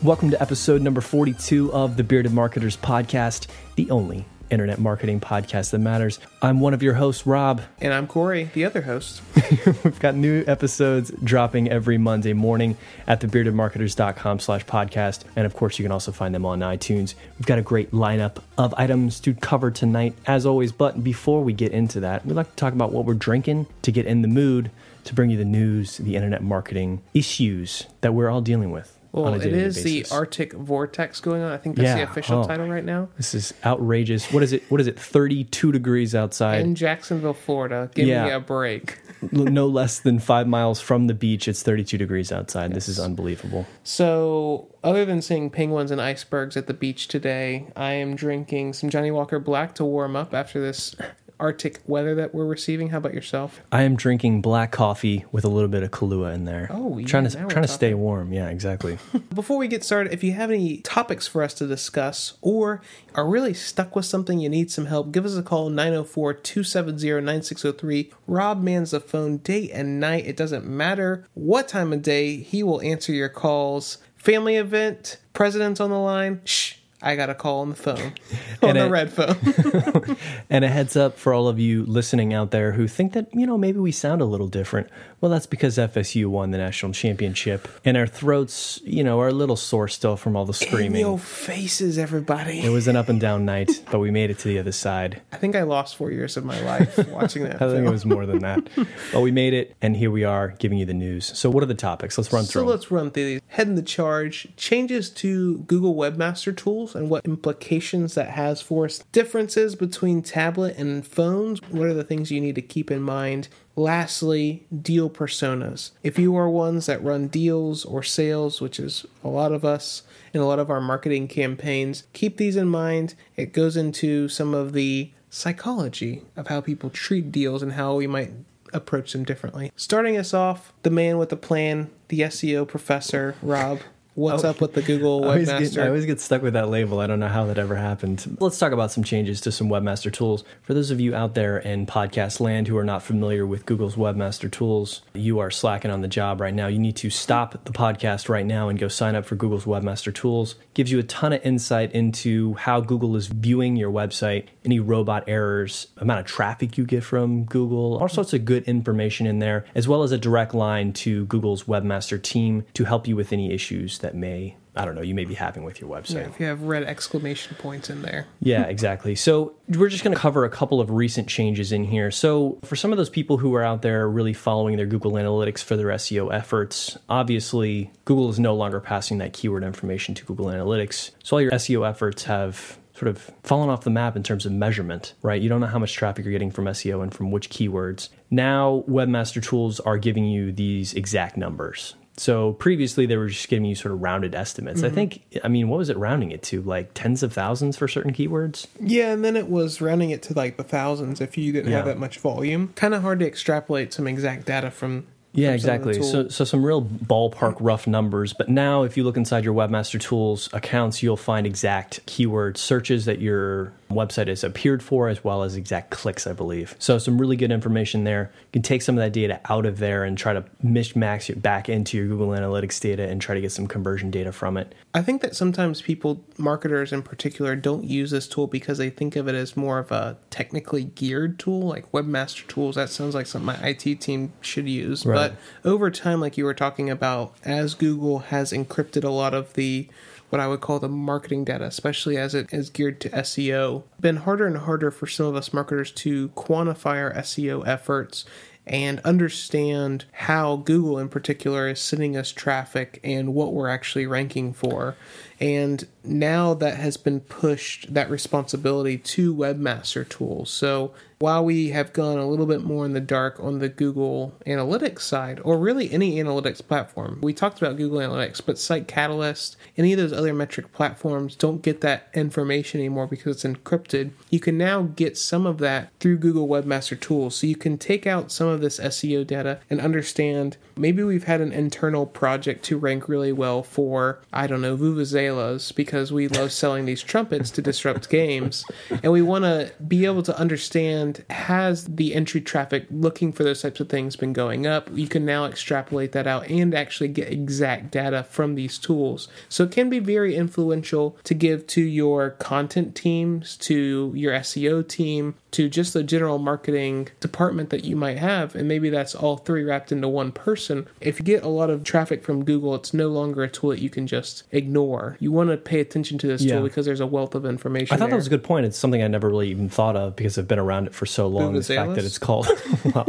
Welcome to episode number 42 of the Bearded Marketers Podcast, the only internet marketing podcast that matters. I'm one of your hosts, Rob. And I'm Corey, the other host. We've got new episodes dropping every Monday morning at thebeardedmarketers.com slash podcast. And of course, you can also find them on iTunes. We've got a great lineup of items to cover tonight, as always. But before we get into that, we'd like to talk about what we're drinking to get in the mood to bring you the news, the internet marketing issues that we're all dealing with. Well, it is the Arctic vortex going on. I think that's yeah. the official oh, title right now. This is outrageous. What is it? What is it? Thirty-two degrees outside in Jacksonville, Florida. Give yeah. me a break. no less than five miles from the beach, it's thirty-two degrees outside. Yes. This is unbelievable. So, other than seeing penguins and icebergs at the beach today, I am drinking some Johnnie Walker Black to warm up after this Arctic weather that we're receiving. How about yourself? I am drinking black coffee with a little bit of Kahlua in there. Oh, yeah, trying to trying to stay warm. Yeah, exactly. Before we get started, if you have any topics for us to discuss or are really stuck with something you need some help, give us a call 904-270-9603. Rob mans the phone day and night. It doesn't matter what time of day, he will answer your calls. Family event, president's on the line. Shh I got a call on the phone, on the red phone. and a heads up for all of you listening out there who think that, you know, maybe we sound a little different. Well, that's because FSU won the national championship, and our throats, you know, are a little sore still from all the screaming. In your faces, everybody. It was an up and down night, but we made it to the other side. I think I lost four years of my life watching that. I film. think it was more than that, but we made it, and here we are giving you the news. So, what are the topics? Let's run through. So let's run through these. Heading the charge: changes to Google Webmaster Tools and what implications that has for us. Differences between tablet and phones. What are the things you need to keep in mind? Lastly, deal personas. If you are ones that run deals or sales, which is a lot of us in a lot of our marketing campaigns, keep these in mind. It goes into some of the psychology of how people treat deals and how we might approach them differently. Starting us off, the man with the plan, the SEO professor, Rob. What's oh, up with the Google Webmaster? I always, get, I always get stuck with that label. I don't know how that ever happened. Let's talk about some changes to some Webmaster tools. For those of you out there in podcast land who are not familiar with Google's Webmaster tools, you are slacking on the job right now. You need to stop the podcast right now and go sign up for Google's Webmaster tools. Gives you a ton of insight into how Google is viewing your website, any robot errors, amount of traffic you get from Google, all sorts of good information in there, as well as a direct line to Google's Webmaster team to help you with any issues that that may I don't know, you may be having with your website. Yeah, if you have red exclamation points in there. yeah, exactly. So we're just going to cover a couple of recent changes in here. So for some of those people who are out there really following their Google Analytics for their SEO efforts, obviously Google is no longer passing that keyword information to Google Analytics. So all your SEO efforts have sort of fallen off the map in terms of measurement, right? You don't know how much traffic you're getting from SEO and from which keywords. Now, Webmaster Tools are giving you these exact numbers. So previously they were just giving you sort of rounded estimates. Mm-hmm. I think I mean what was it rounding it to? Like tens of thousands for certain keywords? Yeah, and then it was rounding it to like the thousands if you didn't yeah. have that much volume. Kind of hard to extrapolate some exact data from yeah, exactly. So, so some real ballpark rough numbers. But now, if you look inside your Webmaster Tools accounts, you'll find exact keyword searches that your website has appeared for, as well as exact clicks, I believe. So, some really good information there. You can take some of that data out of there and try to mishmax it back into your Google Analytics data and try to get some conversion data from it. I think that sometimes people, marketers in particular, don't use this tool because they think of it as more of a technically geared tool, like Webmaster Tools. That sounds like something my IT team should use. Right. But over time, like you were talking about, as Google has encrypted a lot of the what I would call the marketing data, especially as it is geared to SEO. Been harder and harder for some of us marketers to quantify our SEO efforts and understand how Google in particular is sending us traffic and what we're actually ranking for. And now that has been pushed, that responsibility to webmaster tools. So while we have gone a little bit more in the dark on the Google Analytics side, or really any analytics platform, we talked about Google Analytics, but Site Catalyst, any of those other metric platforms don't get that information anymore because it's encrypted. You can now get some of that through Google Webmaster Tools. So you can take out some of this SEO data and understand maybe we've had an internal project to rank really well for, I don't know, vuvuzelas because we love selling these trumpets to disrupt games, and we want to be able to understand has the entry traffic looking for those types of things been going up. You can now extrapolate that out and actually get exact data from these tools. So it can be very influential to give to your content teams, to your SEO team, to just the general marketing department that you might have. And maybe that's all three wrapped into one person. If you get a lot of traffic from Google, it's no longer a tool that you can just ignore. You want to pay attention to this yeah. tool because there's a wealth of information. I thought there. that was a good point. It's something I never really even thought of because I've been around it for so long. The fact that it's called. well,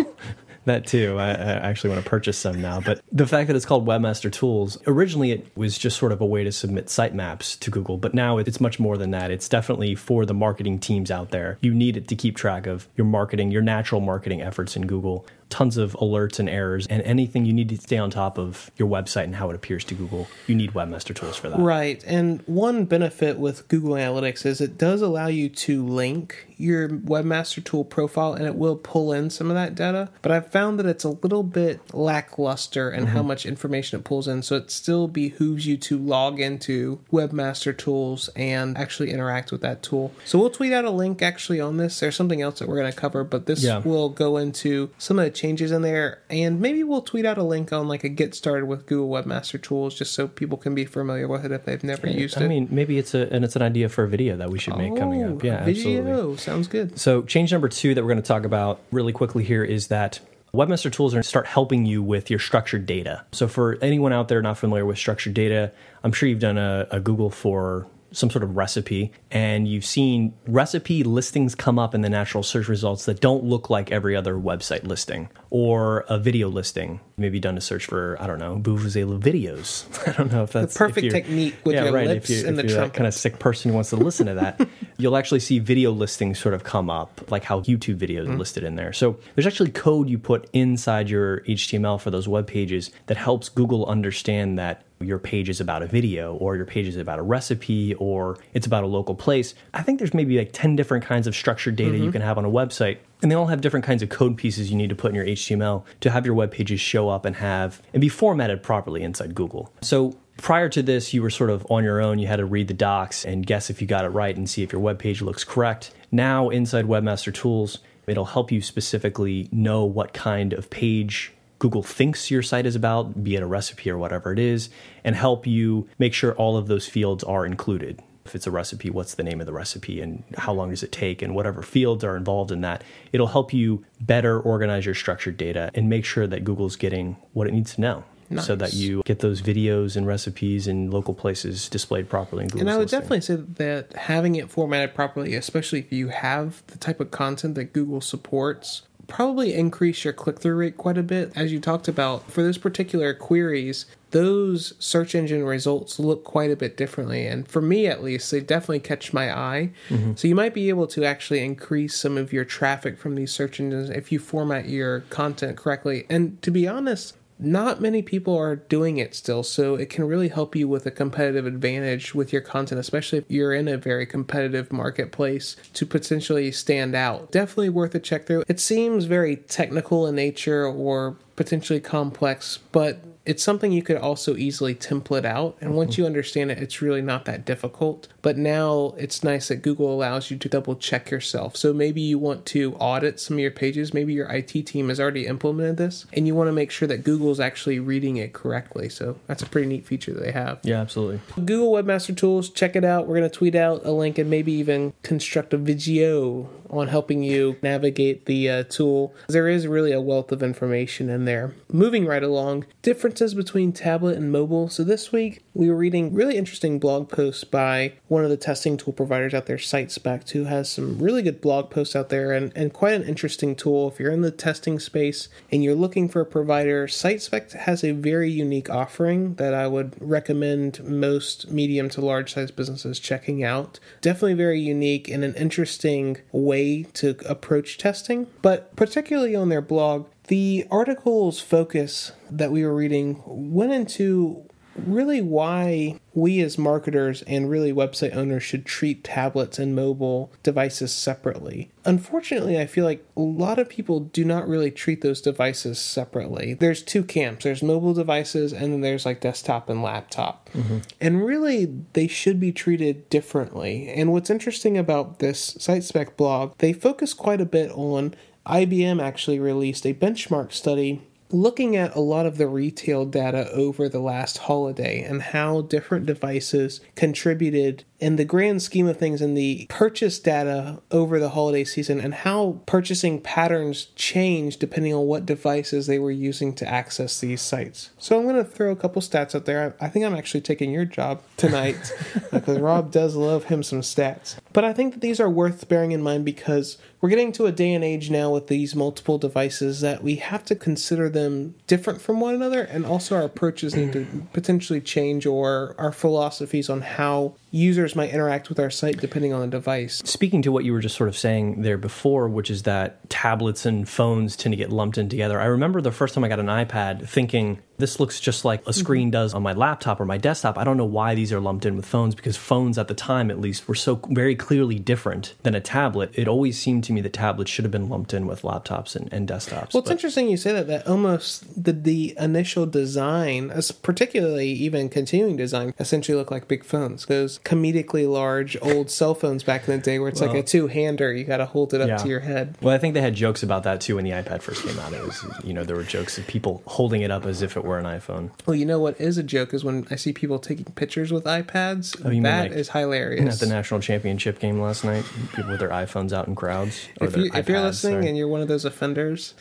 that too. I, I, actually want to purchase some now. But the fact that it's called Webmaster Tools, originally it was just sort of a way to submit sitemaps to Google, but now it's much more than that. It's definitely for the marketing teams out there. You need it to keep track of your marketing, your natural marketing efforts in Google tons of alerts and errors and anything you need to stay on top of your website and how it appears to Google. You need Webmaster Tools for that. Right. And one benefit with Google Analytics is it does allow you to link your Webmaster Tool profile and it will pull in some of that data. But I've found that it's a little bit lackluster in mm-hmm. how much information it pulls in. So it still behooves you to log into Webmaster Tools and actually interact with that tool. So we'll tweet out a link actually on this. There's something else that we're going to cover, but this yeah. will go into some of the changes in there, and maybe we'll tweet out a link on like a get started with Google Webmaster Tools, just so people can be familiar with it if they've never used I it. I mean, maybe it's a and it's an idea for a video that we should make oh, coming up. Yeah, oh, video absolutely. sounds good. So, change number two that we're going to talk about really quickly here is that Webmaster Tools are going to start helping you with your structured data. So, for anyone out there not familiar with structured data, I'm sure you've done a, a Google for some sort of recipe and you've seen recipe listings come up in the natural search results that don't look like every other website listing or a video listing maybe done a search for i don't know vuvuzela videos i don't know if that's the perfect technique with yeah, your right. lips if you, and if the you're that kind of sick person who wants to listen to that you'll actually see video listings sort of come up like how youtube videos are listed in there so there's actually code you put inside your html for those web pages that helps google understand that your page is about a video or your page is about a recipe or it's about a local place. I think there's maybe like 10 different kinds of structured data mm-hmm. you can have on a website. And they all have different kinds of code pieces you need to put in your HTML to have your web pages show up and have and be formatted properly inside Google. So prior to this, you were sort of on your own. You had to read the docs and guess if you got it right and see if your web page looks correct. Now, inside Webmaster Tools, it'll help you specifically know what kind of page Google thinks your site is about, be it a recipe or whatever it is, and help you make sure all of those fields are included. If it's a recipe, what's the name of the recipe and how long does it take, and whatever fields are involved in that. It'll help you better organize your structured data and make sure that Google's getting what it needs to know. Nice. so that you get those videos and recipes in local places displayed properly in Google. And I would listing. definitely say that having it formatted properly, especially if you have the type of content that Google supports, probably increase your click through rate quite a bit. As you talked about, for those particular queries, those search engine results look quite a bit differently. And for me, at least, they definitely catch my eye. Mm-hmm. So you might be able to actually increase some of your traffic from these search engines if you format your content correctly. And to be honest, not many people are doing it still, so it can really help you with a competitive advantage with your content, especially if you're in a very competitive marketplace to potentially stand out. Definitely worth a check through. It seems very technical in nature or potentially complex, but it's something you could also easily template out. And once you understand it, it's really not that difficult. But now it's nice that Google allows you to double check yourself. So maybe you want to audit some of your pages. Maybe your IT team has already implemented this and you want to make sure that Google's actually reading it correctly. So that's a pretty neat feature that they have. Yeah, absolutely. Google Webmaster Tools, check it out. We're going to tweet out a link and maybe even construct a video on helping you navigate the uh, tool. There is really a wealth of information in there. Moving right along, differences between tablet and mobile. So this week we were reading really interesting blog posts by one of the testing tool providers out there, SiteSpect, who has some really good blog posts out there and, and quite an interesting tool. If you're in the testing space and you're looking for a provider, SiteSpect has a very unique offering that I would recommend most medium to large size businesses checking out. Definitely very unique and an interesting way to approach testing, but particularly on their blog, the article's focus that we were reading went into really why we as marketers and really website owners should treat tablets and mobile devices separately. Unfortunately, I feel like a lot of people do not really treat those devices separately. There's two camps there's mobile devices, and then there's like desktop and laptop. Mm-hmm. And really, they should be treated differently. And what's interesting about this SiteSpect blog, they focus quite a bit on IBM actually released a benchmark study looking at a lot of the retail data over the last holiday and how different devices contributed in the grand scheme of things in the purchase data over the holiday season and how purchasing patterns change depending on what devices they were using to access these sites. So I'm going to throw a couple stats out there. I think I'm actually taking your job tonight because Rob does love him some stats. But I think that these are worth bearing in mind because we're getting to a day and age now with these multiple devices that we have to consider them different from one another and also our approaches need to potentially change or our philosophies on how users might interact with our site depending on the device. Speaking to what you were just sort of saying there before, which is that tablets and phones tend to get lumped in together. I remember the first time I got an iPad thinking, this looks just like a screen mm-hmm. does on my laptop or my desktop. I don't know why these are lumped in with phones because phones at the time, at least, were so very clearly different than a tablet. It always seemed to me that tablets should have been lumped in with laptops and, and desktops. Well, it's but, interesting you say that, that almost the, the initial design, as particularly even continuing design, essentially look like big phones. Those comedically large old cell phones back in the day where it's well, like a two hander, you got to hold it up yeah. to your head. Well, I think they had jokes about that too when the iPad first came out. It was, you know, there were jokes of people holding it up as if it were an iPhone. Well, you know what is a joke is when I see people taking pictures with iPads. Oh, you that mean like is hilarious. At the national championship game last night, people with their iPhones out in crowds. If, you, you're listening and you're one of those offenders,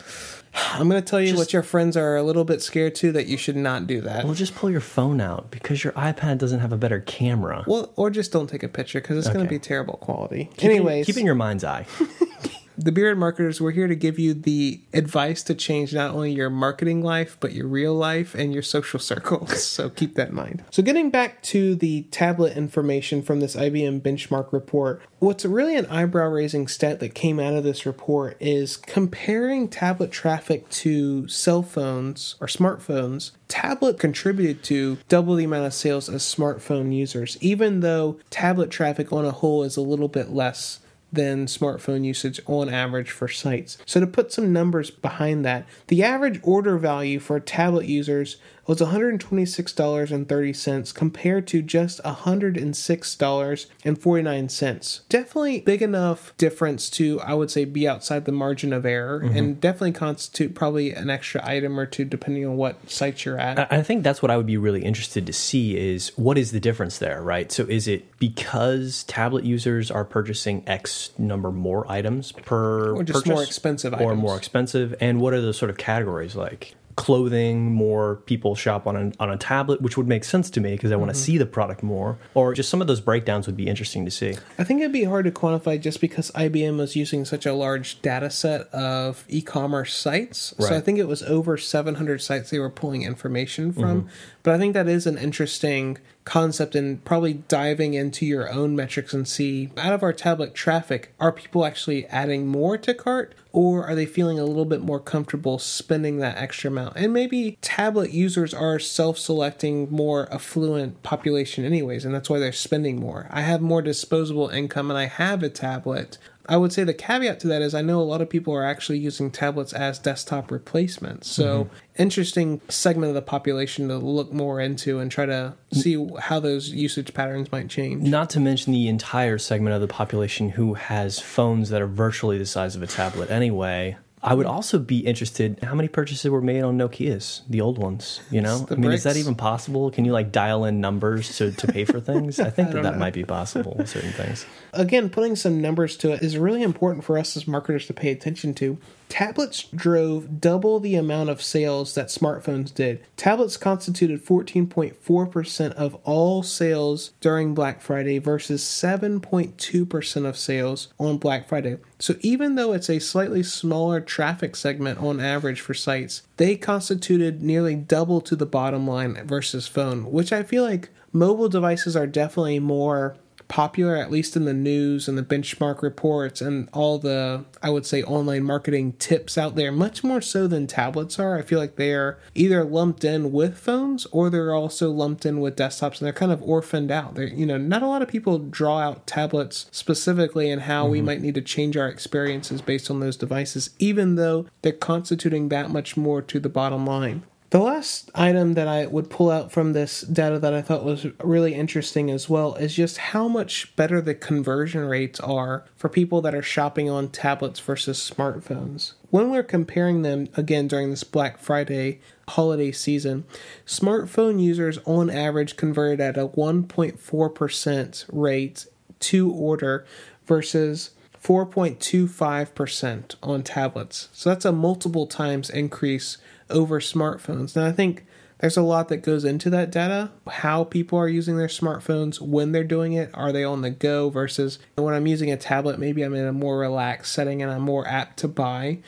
I'm going to tell you just, what your friends are a little bit scared to that you should not do that. Well, just pull your phone out because your iPad doesn't have a better camera. Well, or just don't take a picture because it's okay. going to be terrible quality. Keeping, Anyways, keeping your mind's eye. the Bearded Marketers, we're here to give you the advice to change not only your marketing life, but your real life and your social circles. so keep that in mind. So, getting back to the tablet information from this IBM benchmark report, what's really an eyebrow raising stat that came out of this report is comparing tablet traffic to cell phones or smartphones. Tablet contributed to double the amount of sales as smartphone users, even though tablet traffic on a whole is a little bit less than smartphone usage on average for sites. So, to put some numbers behind that, the average order value for tablet users was $126.30 compared to just $106.49. Definitely big enough difference to, I would say, be outside the margin of error mm-hmm. and definitely constitute probably an extra item or two depending on what site you're at. I think that's what I would be really interested to see is what is the difference there, right? So is it because tablet users are purchasing X number more items per or just purchase, more expensive or more expensive? And what are the sort of categories like? Clothing, more people shop on a, on a tablet, which would make sense to me because I want to mm-hmm. see the product more. Or just some of those breakdowns would be interesting to see. I think it'd be hard to quantify just because IBM was using such a large data set of e commerce sites. Right. So I think it was over 700 sites they were pulling information from. Mm-hmm. But I think that is an interesting concept and probably diving into your own metrics and see out of our tablet traffic, are people actually adding more to cart or are they feeling a little bit more comfortable spending that extra amount? And maybe tablet users are self selecting more affluent population, anyways, and that's why they're spending more. I have more disposable income and I have a tablet. I would say the caveat to that is I know a lot of people are actually using tablets as desktop replacements. So, mm-hmm. interesting segment of the population to look more into and try to see how those usage patterns might change. Not to mention the entire segment of the population who has phones that are virtually the size of a tablet anyway. I would also be interested how many purchases were made on Nokia's, the old ones. You know, I mean, bricks. is that even possible? Can you like dial in numbers to, to pay for things? I think I that that might be possible with certain things. Again, putting some numbers to it is really important for us as marketers to pay attention to. Tablets drove double the amount of sales that smartphones did. Tablets constituted 14.4% of all sales during Black Friday versus 7.2% of sales on Black Friday. So even though it's a slightly smaller traffic segment on average for sites, they constituted nearly double to the bottom line versus phone, which I feel like mobile devices are definitely more popular, at least in the news and the benchmark reports and all the, I would say, online marketing tips out there, much more so than tablets are. I feel like they are either lumped in with phones or they're also lumped in with desktops and they're kind of orphaned out. They're, you know, not a lot of people draw out tablets specifically and how mm-hmm. we might need to change our experiences based on those devices, even though they're constituting that much more to the bottom line. The last item that I would pull out from this data that I thought was really interesting as well is just how much better the conversion rates are for people that are shopping on tablets versus smartphones. When we're comparing them again during this Black Friday holiday season, smartphone users on average converted at a 1.4% rate to order versus 4.25% on tablets. So that's a multiple times increase over smartphones. And I think there's a lot that goes into that data. How people are using their smartphones when they're doing it are they on the go versus when i'm using a tablet maybe i'm in a more relaxed setting and i'm more apt to buy.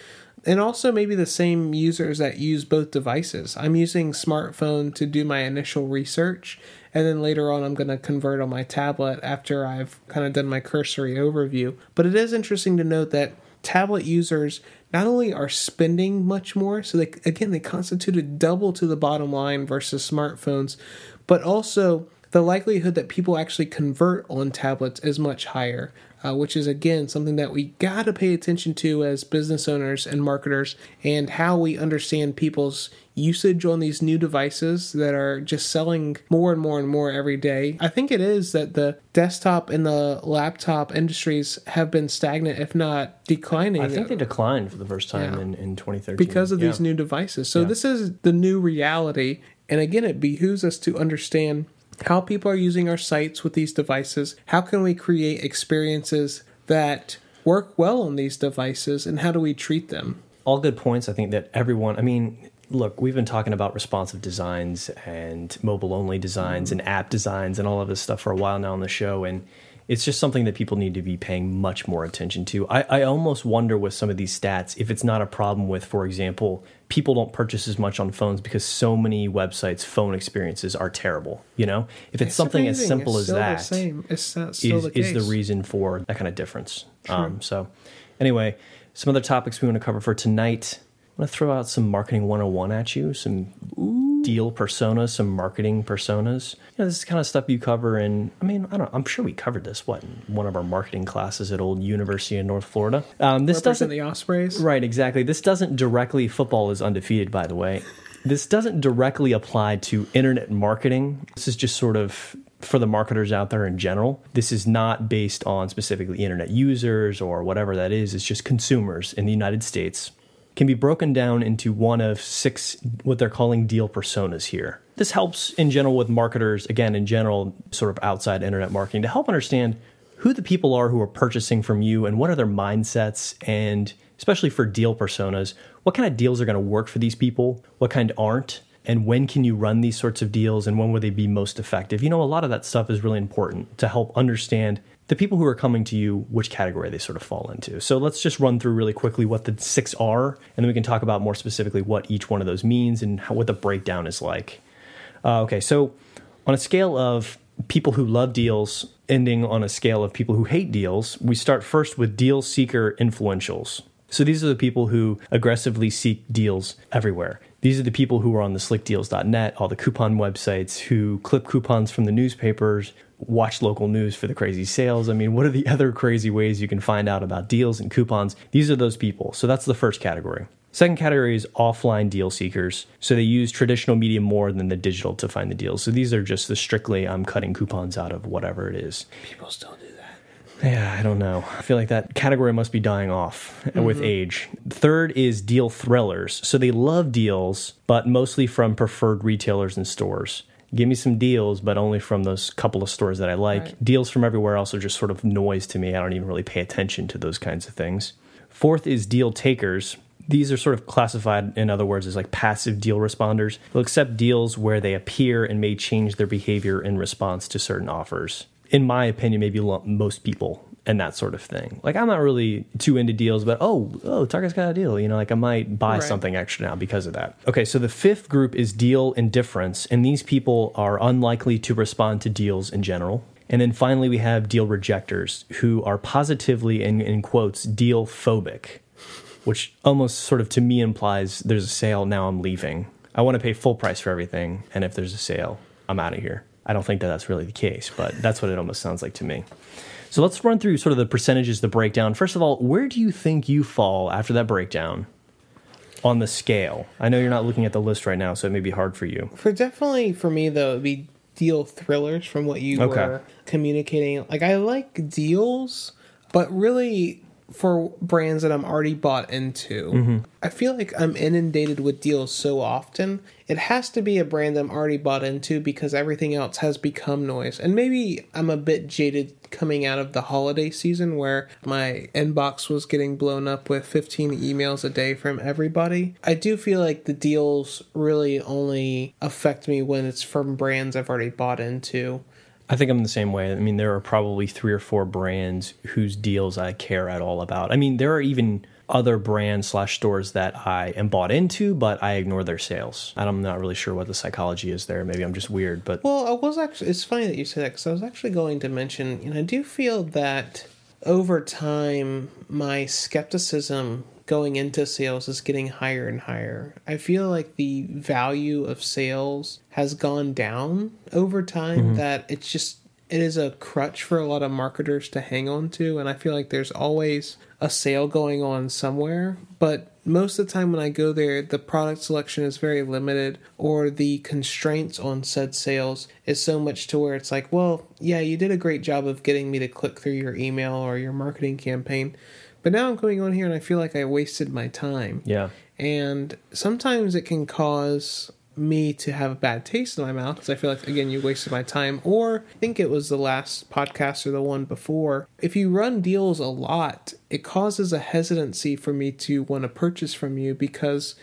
And also maybe the same users that use both devices. I'm using smartphone to do my initial research and then later on i'm going to convert on my tablet after i've kind of done my cursory overview. But it is interesting to note that tablet users not only are spending much more, so they again they constituted double to the bottom line versus smartphones, but also the likelihood that people actually convert on tablets is much higher, uh, which is again something that we got to pay attention to as business owners and marketers, and how we understand people's usage on these new devices that are just selling more and more and more every day. I think it is that the desktop and the laptop industries have been stagnant, if not declining. I think they declined for the first time yeah. in, in 2013 because of yeah. these new devices. So, yeah. this is the new reality. And again, it behooves us to understand how people are using our sites with these devices. How can we create experiences that work well on these devices and how do we treat them? All good points. I think that everyone, I mean, look, we've been talking about responsive designs and mobile only designs mm-hmm. and app designs and all of this stuff for a while now on the show. And it's just something that people need to be paying much more attention to. I, I almost wonder with some of these stats if it's not a problem with, for example, people don't purchase as much on phones because so many websites' phone experiences are terrible. You know, if it's, it's something amazing. as simple it's as that, same. It's is, the is the reason for that kind of difference. Um, so, anyway, some other topics we want to cover for tonight. I'm going to throw out some marketing 101 at you, some Ooh. Deal personas, some marketing personas. You know, this is kind of stuff you cover in, I mean, I don't I'm sure we covered this, what, in one of our marketing classes at old University in North Florida. Um, this doesn't, the Ospreys? Right, exactly. This doesn't directly, football is undefeated, by the way. this doesn't directly apply to internet marketing. This is just sort of for the marketers out there in general. This is not based on specifically internet users or whatever that is. It's just consumers in the United States can be broken down into one of six what they're calling deal personas here. This helps in general with marketers, again, in general, sort of outside internet marketing, to help understand who the people are who are purchasing from you and what are their mindsets and especially for deal personas, what kind of deals are going to work for these people, what kind aren't, and when can you run these sorts of deals and when will they be most effective. You know, a lot of that stuff is really important to help understand the people who are coming to you, which category they sort of fall into. So let's just run through really quickly what the six are, and then we can talk about more specifically what each one of those means and how, what the breakdown is like. Uh, okay, so on a scale of people who love deals, ending on a scale of people who hate deals, we start first with deal seeker influentials. So these are the people who aggressively seek deals everywhere. These are the people who are on the slickdeals.net, all the coupon websites, who clip coupons from the newspapers, watch local news for the crazy sales. I mean, what are the other crazy ways you can find out about deals and coupons? These are those people. So that's the first category. Second category is offline deal seekers. So they use traditional media more than the digital to find the deals. So these are just the strictly I'm cutting coupons out of whatever it is. People still do. Yeah, I don't know. I feel like that category must be dying off mm-hmm. with age. Third is deal thrillers. So they love deals, but mostly from preferred retailers and stores give me some deals, but only from those couple of stores that I like. Right. Deals from everywhere else are just sort of noise to me. I don't even really pay attention to those kinds of things. Fourth is deal takers. These are sort of classified, in other words, as like passive deal responders. They'll accept deals where they appear and may change their behavior in response to certain offers. In my opinion, maybe most people and that sort of thing. Like I'm not really too into deals, but oh, oh, Target's got a deal. You know, like I might buy right. something extra now because of that. Okay, so the fifth group is deal indifference, and these people are unlikely to respond to deals in general. And then finally, we have deal rejectors who are positively, in, in quotes, deal phobic, which almost sort of to me implies there's a sale, now I'm leaving. I want to pay full price for everything. And if there's a sale, I'm out of here. I don't think that that's really the case, but that's what it almost sounds like to me. So let's run through sort of the percentages, the breakdown. First of all, where do you think you fall after that breakdown on the scale? I know you're not looking at the list right now, so it may be hard for you. For definitely for me though, it'd be deal thrillers from what you Okay. were communicating. Like I like deals, but really for brands that I'm already bought into, Mm-hmm. I feel like I'm inundated with deals so often. It has to be a brand I'm already bought into because everything else has become noise. And maybe I'm a bit jaded coming out of the holiday season where my inbox was getting blown up with 15 emails a day from everybody. I do feel like the deals really only affect me when it's from brands I've already bought into. I think I'm the same way. I mean, there are probably three or four brands whose deals I care at all about. I mean, there are even other brands slash stores that I am bought into, but I ignore their sales. I'm not really sure what the psychology is there. Maybe I'm just weird, but Well, I was actually. It's funny that you say that because I was actually going to mention. You know, I do feel that over time, my skepticism going into sales is getting higher and higher. I feel like the value of sales has gone down over time. Mm-hmm. That it's just it is a crutch for a lot of marketers to hang on to, and I feel like there's always a sale going on somewhere, but most of the time when I go there, the product selection is very limited, or the constraints on said sales is so much to where it's like, well, yeah, you did a great job of getting me to click through your email or your marketing campaign, but now I'm going on here and I feel like I wasted my time. yeah. And sometimes it can cause me to have a bad taste in my mouth because I feel like, again, you wasted my time. Or I think it was the last podcast or the one before. If you run deals a lot, it causes a hesitancy for me to want to purchase from you because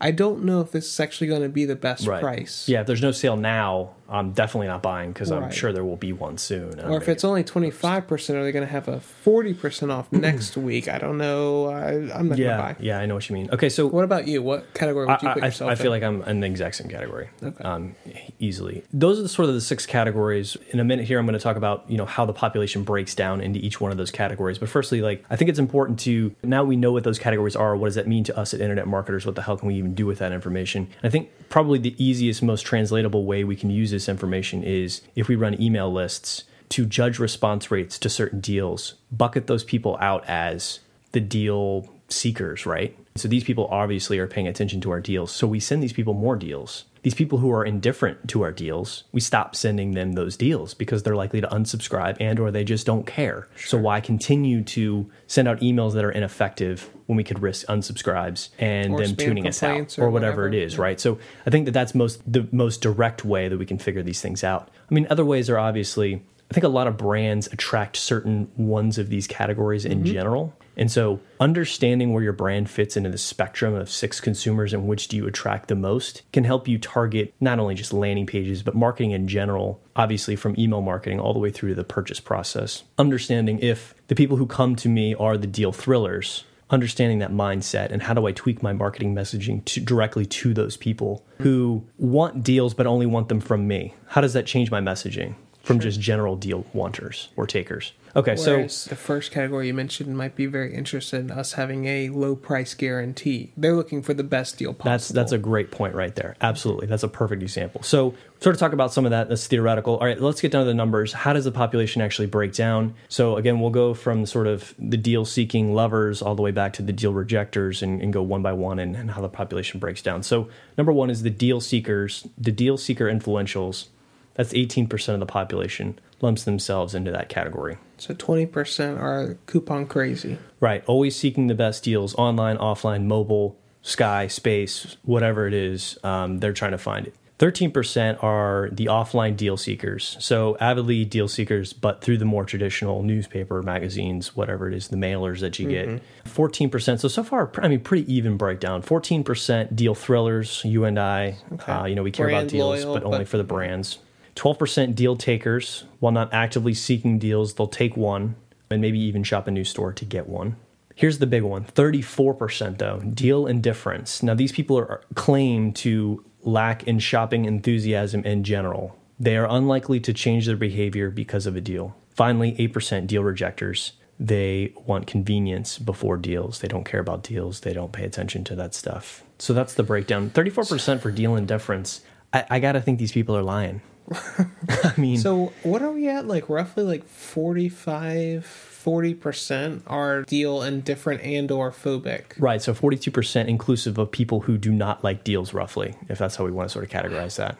I don't know if this is actually going to be the best Right. price. Yeah, if there's no sale now, I'm definitely not buying because I'm sure there will be one soon. Or if it's only 25%, are they going to have a 40% off next week? I don't know. I, I'm not going to buy. yeah, I know what you mean. Okay, so What about you? What category would you I, put I- yourself I in? feel like I'm in the exact same category, Okay. um, easily. Those are the sort of the six categories. In a minute here, I'm going to talk about you know how the population breaks down into each one of those categories. But firstly, like I think it's important to now we know what those categories are. What does that mean to us at internet marketers? What the hell can we even do with that information? And I think probably the easiest, most translatable way we can use this information is if we run email lists to judge response rates to certain deals, bucket those people out as the deal seekers, right? So these people obviously are paying attention to our deals. So we send these people more deals. These people who are indifferent to our deals, we stop sending them those deals because they're likely to unsubscribe and or they just don't care. So why continue to send out emails that are ineffective when we could risk unsubscribes and Or them tuning us out or, or whatever, whatever. it is, right? So I think that that's most the most direct way that we can figure these things out. I mean, other ways are obviously I think a lot of brands attract certain ones of these categories in mm-hmm. general. And so understanding where your brand fits into the spectrum of six consumers and which do you attract the most can help you target not only just landing pages, but marketing in general, obviously from email marketing all the way through to the purchase process. Understanding if the people who come to me are the deal thrillers, understanding that mindset and how do I tweak my marketing messaging to directly to those people who want deals but only want them from me. How does that change my messaging from just general deal wanters or takers? Okay, Whereas so the first category you mentioned might be very interested in us having a low price guarantee. They're looking for the best deal possible. That's that's a great point right there. Absolutely, that's a perfect example. So, sort of talk about some of that. That's theoretical. All right, let's get down to the numbers. How does the population actually break down? So, again, we'll go from sort of the deal seeking lovers all the way back to the deal rejectors, and, and go one by one and, and how the population breaks down. So, number one is the deal seekers, the deal seeker influentials. That's 18% of the population lumps themselves into that category. So twenty percent are coupon crazy. Right. Always seeking the best deals online, offline, mobile, sky, space, whatever it is, um, they're trying to find it. 13% are the offline deal seekers. So, avidly deal seekers, but through the more traditional newspaper, magazines, whatever it is, the mailers that you get. 14%. So, so far, I mean, pretty even breakdown. 14% deal thrillers, you and I. Uh, you know, we care Brand about deals, loyal, but only but- for the brands. 12% deal takers. While not actively seeking deals, they'll take one and maybe even shop a new store to get one. Here's the big one 34% though, deal indifference. Now, these people are claim to lack in shopping enthusiasm in general. They are unlikely to change their behavior because of a deal. Finally, 8% deal rejectors. They want convenience before deals. They don't care about deals. They don't pay attention to that stuff. So that's the breakdown. 34% for deal indifference. I, I got to think these people are lying. I mean, so what are we at? Like roughly like 45, 40% are deal indifferent and or phobic. Right. So 42% inclusive of people who do not like deals, roughly, if that's how we want to sort of categorize that.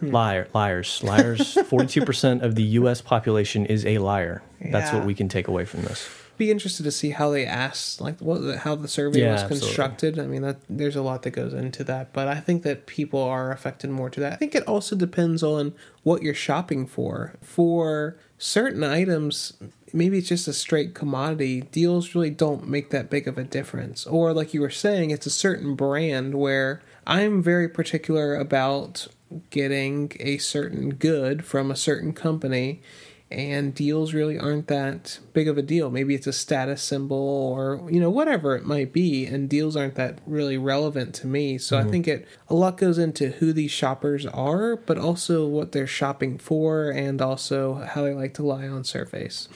Hmm. Liar, liars, liars. 42% of the U.S. population is a liar. That's what we can take away from this be interested to see how they asked, like what how the survey yeah, was constructed. Absolutely. I mean, that there's a lot that goes into that, but I think that people are affected more to that. I think it also depends on what you're shopping for. For certain items, maybe it's just a straight commodity. Deals really don't make that big of a difference. Or like you were saying, it's a certain brand where I'm very particular about getting a certain good from a certain company and deals really aren't that big of a deal. Maybe it's a status symbol or you know whatever it might be, and deals aren't that really relevant to me. So mm-hmm. I think it a lot goes into who these shoppers are, but also what they're shopping for, and also how they like to lie on surface.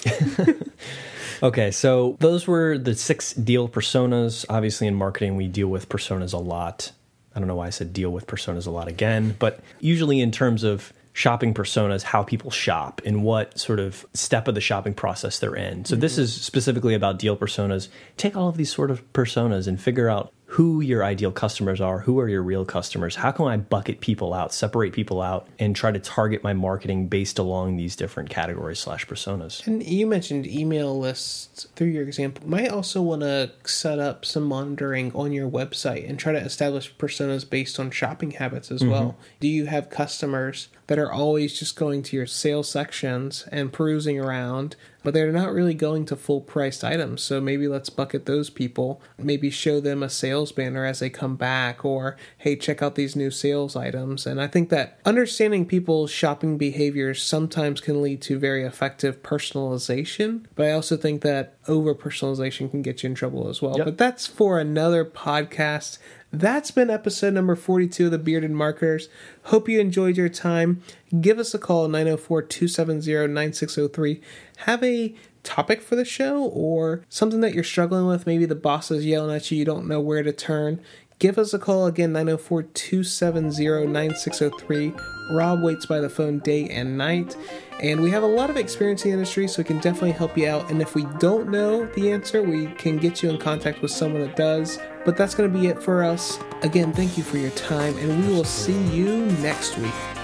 okay, so those were the six deal personas. Obviously, in marketing, we deal with personas a lot. I don't know why I said deal with personas a lot again, but usually in terms of shopping personas, how people shop, and what sort of step of the shopping process they're in. So, mm-hmm. this is specifically about deal personas. Take all of these sort of personas and figure out who your ideal customers are, who are your real customers, how can I bucket people out, separate people out, and try to target my marketing based along these different categories slash personas. And you mentioned email lists through your example. Might also want to set up some monitoring on your website and try to establish personas based on shopping habits as mm-hmm. well. Do you have customers that are always just going to your sales sections and perusing around? But they're not really going to full priced items. So maybe let's bucket those people, maybe show them a sales banner as they come back, or hey, check out these new sales items. And I think that understanding people's shopping behaviors sometimes can lead to very effective personalization, but I also think that over personalization can get you in trouble as well. Yep. But that's for another podcast. That's been episode number 42 of the Bearded Marketers. Hope you enjoyed your time. Give us a call 904 270 9603. Have a topic for the show or something that you're struggling with. Maybe the boss is yelling at you, you don't know where to turn. Give us a call again, 904 270 9603. Rob waits by the phone day and night. And we have a lot of experience in the industry, so we can definitely help you out. And if we don't know the answer, we can get you in contact with someone that does. But that's going to be it for us. Again, thank you for your time, and we will see you next week.